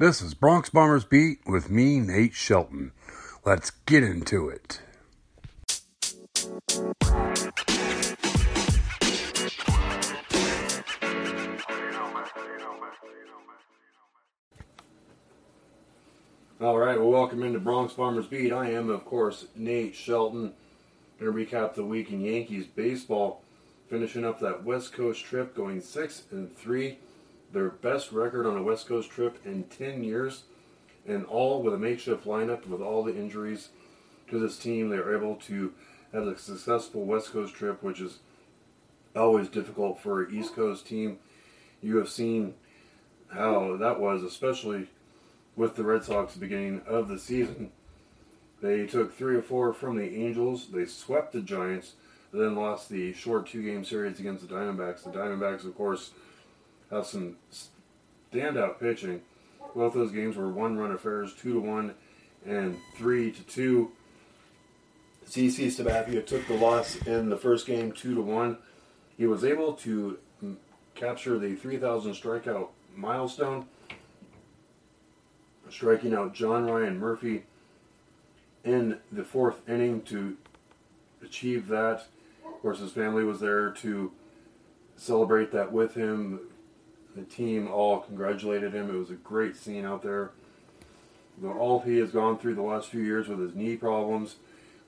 This is Bronx Bombers Beat with me, Nate Shelton. Let's get into it. All right, well, welcome into Bronx Bombers Beat. I am, of course, Nate Shelton. Going to recap the week in Yankees baseball, finishing up that West Coast trip, going six and three their best record on a West Coast trip in 10 years, and all with a makeshift lineup with all the injuries to this team. They were able to have a successful West Coast trip, which is always difficult for an East Coast team. You have seen how that was, especially with the Red Sox beginning of the season. They took three or four from the Angels. They swept the Giants, then lost the short two-game series against the Diamondbacks. The Diamondbacks, of course, have some standout pitching. Both those games were one-run affairs, two to one and three to two. CC Sabathia took the loss in the first game, two to one. He was able to capture the 3,000 strikeout milestone, striking out John Ryan Murphy in the fourth inning to achieve that. Of course, his family was there to celebrate that with him. The team all congratulated him. It was a great scene out there. All he has gone through the last few years with his knee problems,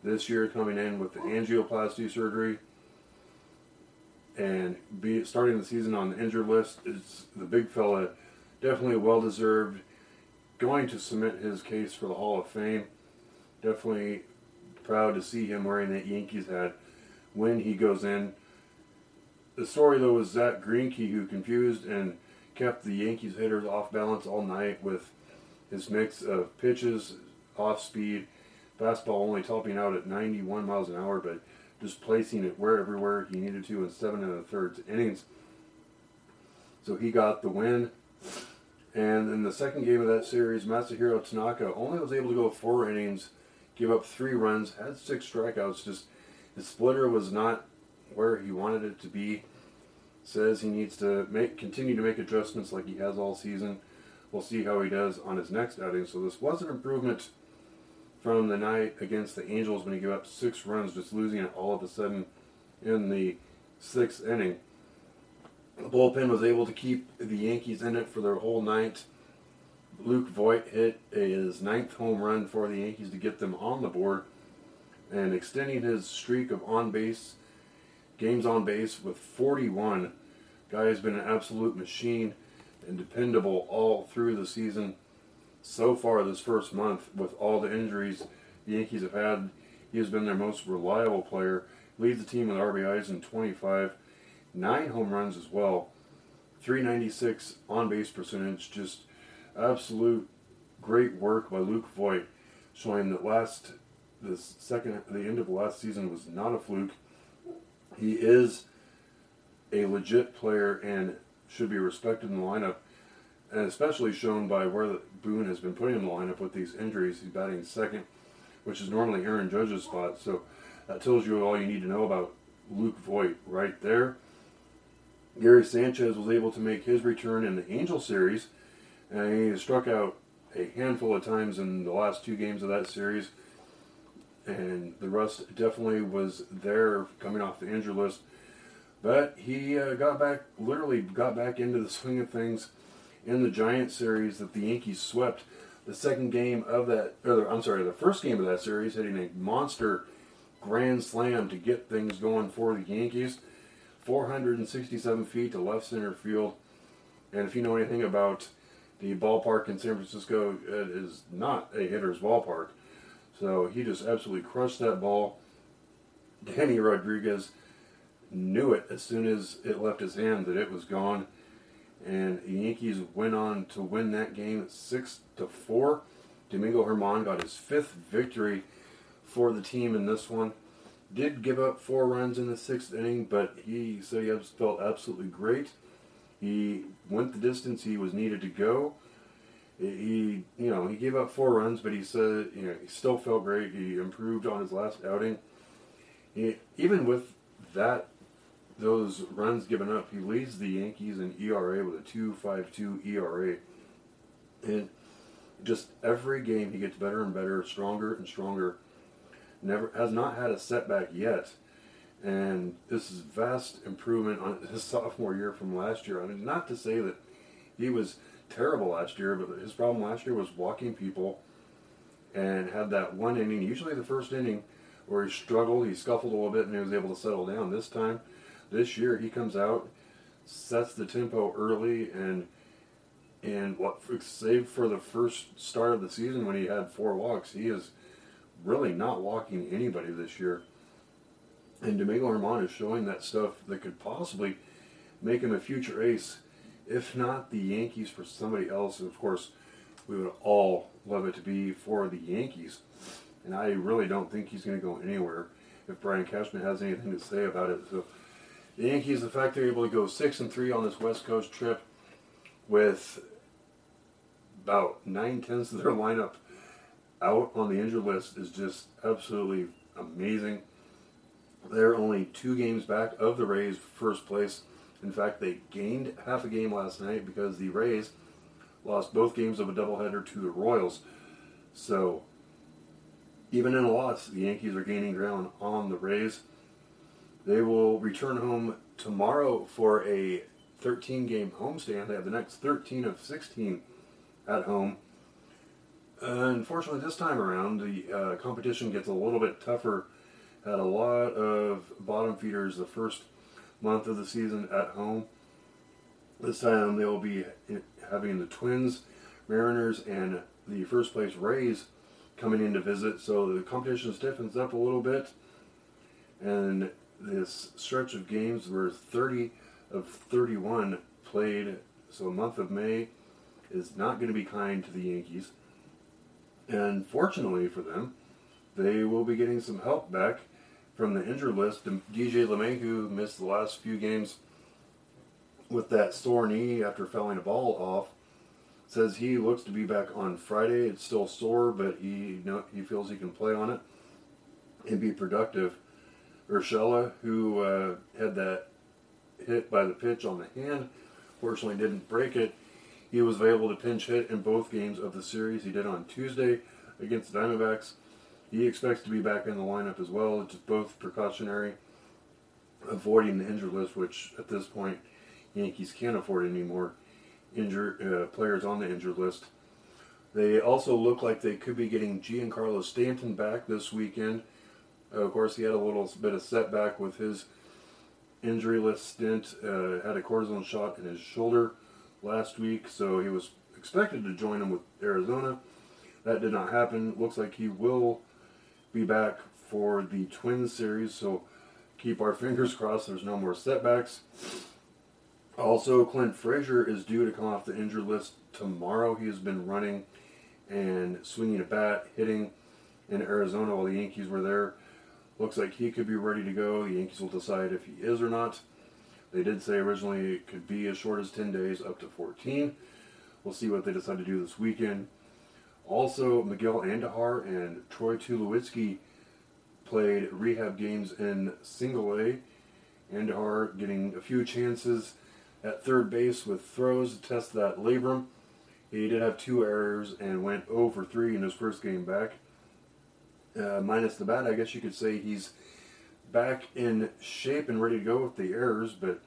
this year coming in with the angioplasty surgery, and be starting the season on the injured list is the big fella. Definitely well deserved. Going to cement his case for the Hall of Fame. Definitely proud to see him wearing that Yankees hat when he goes in the story though was Zack Greinke who confused and kept the Yankees hitters off balance all night with his mix of pitches, off speed, fastball only topping out at 91 miles an hour, but just placing it where everywhere he needed to in seven and a third innings. So he got the win. And in the second game of that series, Masahiro Tanaka only was able to go four innings, give up three runs, had six strikeouts. Just his splitter was not where he wanted it to be. Says he needs to make continue to make adjustments like he has all season. We'll see how he does on his next outing. So this was an improvement from the night against the Angels when he gave up six runs, just losing it all of a sudden in the sixth inning. The bullpen was able to keep the Yankees in it for their whole night. Luke Voit hit his ninth home run for the Yankees to get them on the board and extending his streak of on base games on base with 41. Guy has been an absolute machine and dependable all through the season. So far, this first month, with all the injuries the Yankees have had, he has been their most reliable player. Leads the team with RBIs in 25, nine home runs as well, 396 on base percentage. Just absolute great work by Luke Voit, showing that last the second the end of last season was not a fluke he is a legit player and should be respected in the lineup, and especially shown by where Boone has been putting him in the lineup with these injuries. He's batting second, which is normally Aaron Judge's spot. So that tells you all you need to know about Luke Voit right there. Gary Sanchez was able to make his return in the Angel series, and he struck out a handful of times in the last two games of that series and the rust definitely was there coming off the injury list. But he uh, got back, literally got back into the swing of things in the Giant series that the Yankees swept. The second game of that, or I'm sorry, the first game of that series, hitting a monster grand slam to get things going for the Yankees. 467 feet to left center field. And if you know anything about the ballpark in San Francisco, it is not a hitter's ballpark. So he just absolutely crushed that ball. Danny Rodriguez knew it as soon as it left his hand that it was gone. And the Yankees went on to win that game six to four. Domingo Germán got his fifth victory for the team in this one. Did give up four runs in the sixth inning, but he said he felt absolutely great. He went the distance he was needed to go he you know he gave up four runs, but he said you know he still felt great. He improved on his last outing. He, even with that those runs given up, he leads the Yankees in ERA with a 2.52 ERA. And just every game he gets better and better, stronger and stronger. Never has not had a setback yet, and this is vast improvement on his sophomore year from last year. I mean, not to say that he was terrible last year, but his problem last year was walking people, and had that one inning, usually the first inning, where he struggled, he scuffled a little bit, and he was able to settle down. This time, this year, he comes out, sets the tempo early, and and what save for the first start of the season when he had four walks, he is really not walking anybody this year. And Domingo Germán is showing that stuff that could possibly make him a future ace, if not the Yankees for somebody else. And of course, we would all love it to be for the Yankees. And I really don't think he's going to go anywhere if Brian Cashman has anything to say about it. So the Yankees, the fact they're able to go six and three on this West Coast trip with about nine tenths of their lineup out on the injured list is just absolutely amazing. They're only two games back of the Rays first place. In fact, they gained half a game last night because the Rays lost both games of a doubleheader to the Royals. So, even in a loss, the Yankees are gaining ground on the Rays. They will return home tomorrow for a 13 game homestand. They have the next 13 of 16 at home. Uh, unfortunately, this time around, the uh, competition gets a little bit tougher. Had a lot of bottom feeders the first month of the season at home. This time they'll be having the Twins, Mariners, and the first place Rays coming in to visit. So the competition stiffens up a little bit. And this stretch of games were 30 of 31 played. So month of May is not going to be kind to the Yankees. And fortunately for them, they will be getting some help back from the injured list. DJ LeMahieu missed the last few games with that sore knee after fouling a ball off. Says he looks to be back on Friday. It's still sore, but he he feels he can play on it and be productive. Urshela, who uh, had that hit by the pitch on the hand, fortunately didn't break it. He was able to pinch hit in both games of the series. He did on Tuesday against the Diamondbacks. He expects to be back in the lineup as well. It's both precautionary, avoiding the injured list, which at this point Yankees can't afford any more injured uh, players on the injured list. They also look like they could be getting Giancarlo Stanton back this weekend. Of course, he had a little bit of setback with his injury list stint. Uh, had a cortisone shot in his shoulder last week, so he was expected to join him with Arizona. That did not happen. Looks like he will be back for the twin series, so keep our fingers crossed there's no more setbacks. Also, Clint Frazier is due to come off the injured list tomorrow. He has been running and swinging a bat, hitting in Arizona while the Yankees were there. Looks like he could be ready to go. The Yankees will decide if he is or not. They did say originally it could be as short as 10 days, up to 14. We'll see what they decide to do this weekend. Also, Miguel Andujar and Troy Tulowitzki played rehab games in single A. Andujar getting a few chances at third base with throws to test that labrum. He did have two errors and went 0 for 3 in his first game back. Uh, minus the bat, I guess you could say he's back in shape and ready to go with the errors, but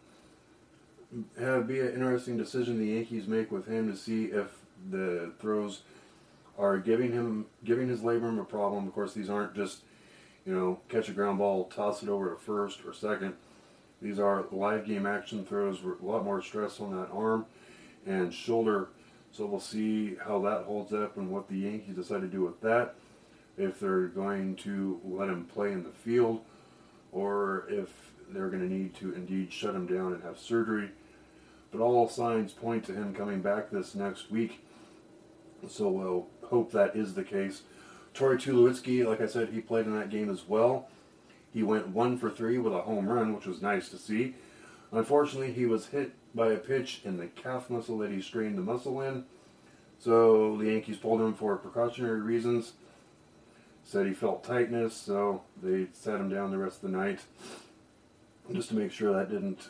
it'd be an interesting decision the Yankees make with him to see if the throws are giving him giving his labrum a problem. Of course, these aren't just you know catch a ground ball, toss it over to first or second. These are live game action throws with a lot more stress on that arm and shoulder. So we'll see how that holds up and what the Yankees decide to do with that. If they're going to let him play in the field or if they're going to need to indeed shut him down and have surgery. But all signs point to him coming back this next week. So we'll hope that is the case. Troy Tulowitzki, like I said, he played in that game as well. He went one for three with a home run, which was nice to see. Unfortunately, he was hit by a pitch in the calf muscle that he strained the muscle in. So the Yankees pulled him for precautionary reasons said he felt tightness, so they sat him down the rest of the night just to make sure that didn't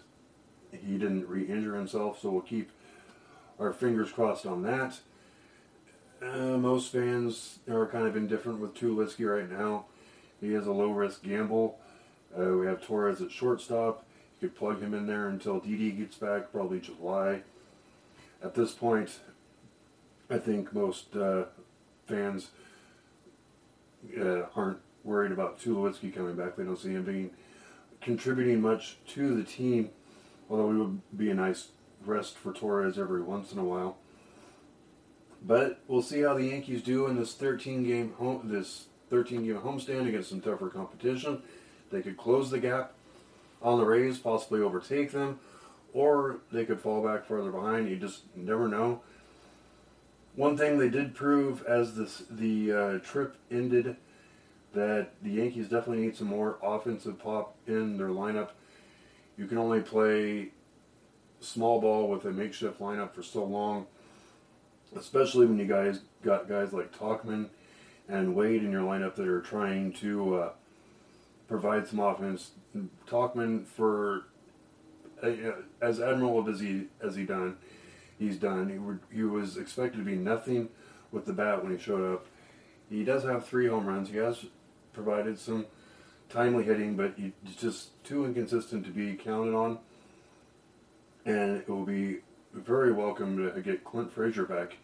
he didn't re-injure himself. So we'll keep our fingers crossed on that. Uh, most fans are kind of indifferent with Tulowitzki right now. He is a low risk gamble. Uh, we have Torres at shortstop. You could plug him in there until Didi gets back, probably July. At this point, I think most uh, fans uh, aren't worried about Tulowitzki coming back. They don't see him being contributing much to the team, although it would be a nice rest for Torres every once in a while. But we'll see how the Yankees do in this 13 game home this 13 game homestand against some tougher competition. They could close the gap on the Rays, possibly overtake them, or they could fall back further behind. You just never know. One thing they did prove as this the uh, trip ended that the Yankees definitely need some more offensive pop in their lineup. You can only play small ball with a makeshift lineup for so long, especially when you guys got guys like Tauchman and Wade in your lineup that are trying to uh, provide some offense. Tauchman for uh, as admirable as he as he done, he's done. He, were, he was expected to be nothing with the bat when he showed up. He does have three home runs. He has provided some timely hitting, but he's just too inconsistent to be counted on. And it will be very welcome to get Clint Frazier back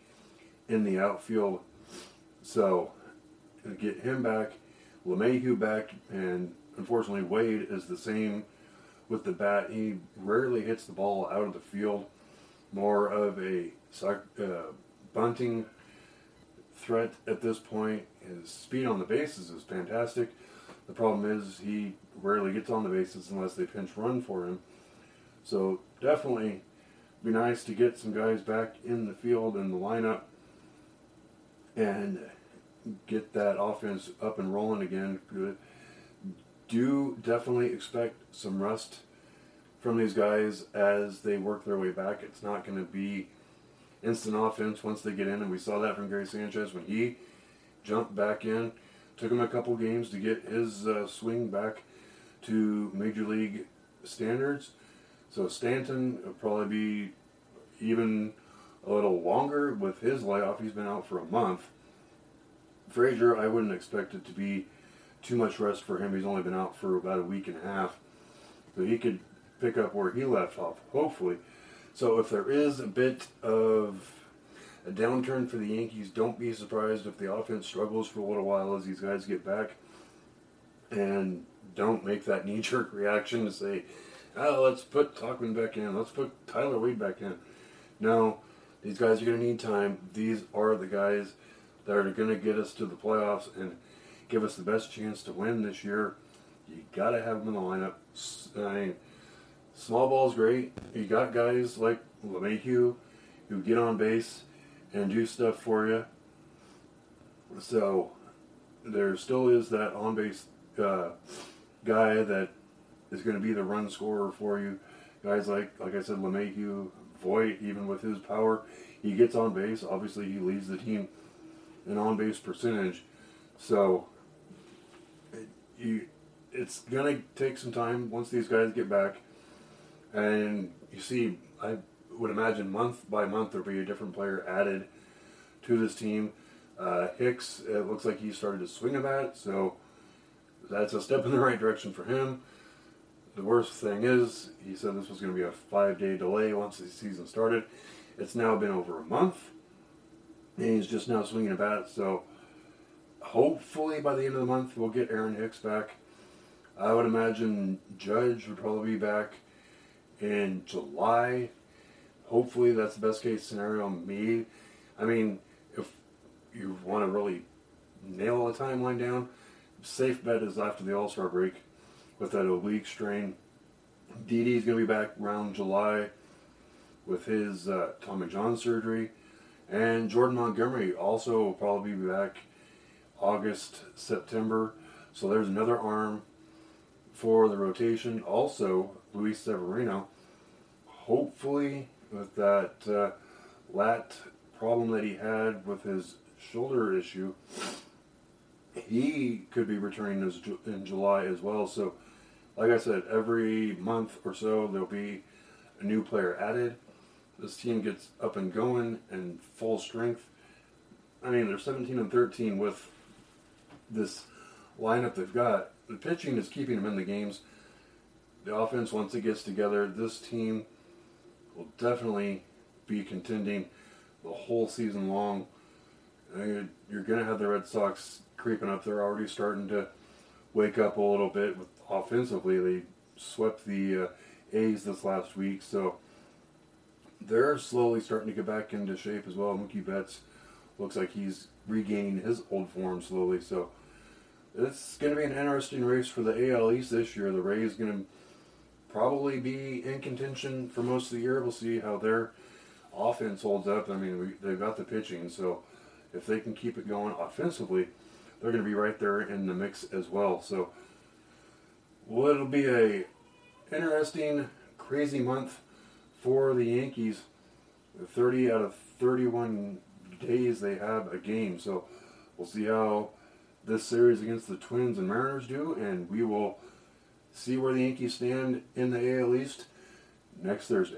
in the outfield. So, get him back, LeMahieu back, and unfortunately, Wade is the same with the bat. He rarely hits the ball out of the field, more of a uh, bunting threat at this point. His speed on the bases is fantastic. The problem is he rarely gets on the bases unless they pinch run for him. So definitely be nice to get some guys back in the field in the lineup and get that offense up and rolling again. Do definitely expect some rust from these guys as they work their way back. It's not going to be instant offense once they get in, and we saw that from Gary Sanchez when he jumped back in. Took him a couple games to get his uh, swing back to major league standards. So Stanton will probably be even a little longer with his layoff. He's been out for a month. Frazier, I wouldn't expect it to be too much rest for him. He's only been out for about a week and a half. So he could pick up where he left off, hopefully. So if there is a bit of a downturn for the Yankees, don't be surprised if the offense struggles for a little while as these guys get back. And don't make that knee jerk reaction to say, oh, let's put Tauchman back in, let's put Tyler Wade back in. No, these guys are going to need time. These are the guys that are going to get us to the playoffs and give us the best chance to win this year. You got to have them in the lineup. I mean, small ball is great. You got guys like LeMahieu who get on base and do stuff for you. So there still is that on base uh, guy that is going to be the run scorer for you. Guys like, like I said, LeMahieu, Voit, even with his power, he gets on base. Obviously, he leads the team in on base percentage. So it, you, it's going to take some time once these guys get back. And you see, I would imagine month by month there'll be a different player added to this team. Uh, Hicks, it looks like he started to swing a bat, so that's a step in the right direction for him. The worst thing is, he said this was going to be a five day delay once the season started. It's now been over a month, and he's just now swinging a bat, so hopefully by the end of the month we'll get Aaron Hicks back. I would imagine Judge would probably be back in July. Hopefully that's the best case scenario. Me, I mean, if you want to really nail a timeline down, safe bet is after the All Star break with that oblique strain. Didi is going to be back around July with his uh, Tommy John surgery. And Jordan Montgomery also will probably be back August, September. So there's another arm for the rotation. Also, Luis Severino. Hopefully, with that uh, lat problem that he had with his shoulder issue, he could be returning in July as well. So, like I said, every month or so there'll be a new player added. This team gets up and going and full strength. I mean, they're 17 and 13 with this lineup they've got. The pitching is keeping them in the games. The offense, once it gets together, this team will definitely be contending the whole season long. You're going to have the Red Sox creeping up. They're already starting to wake up a little bit with offensively. They swept the uh, A's this last week, so they're slowly starting to get back into shape as well. Mookie Betts looks like he's regaining his old form slowly, so it's going to be an interesting race for the AL East this year. The Rays going to probably be in contention for most of the year. We'll see how their offense holds up. I mean, we, they've got the pitching, so if they can keep it going offensively, they're going to be right there in the mix as well. So, well, it'll be a interesting, crazy month for the Yankees. 30 out of 31 days they have a game. So we'll see how this series against the Twins and Mariners do, and we will see where the Yankees stand in the AL East next Thursday.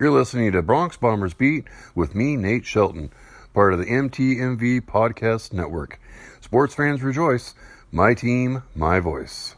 You're listening to Bronx Bombers Beat with me, Nate Shelton, part of the MTMV Podcast Network. Sports fans rejoice. My team, my voice.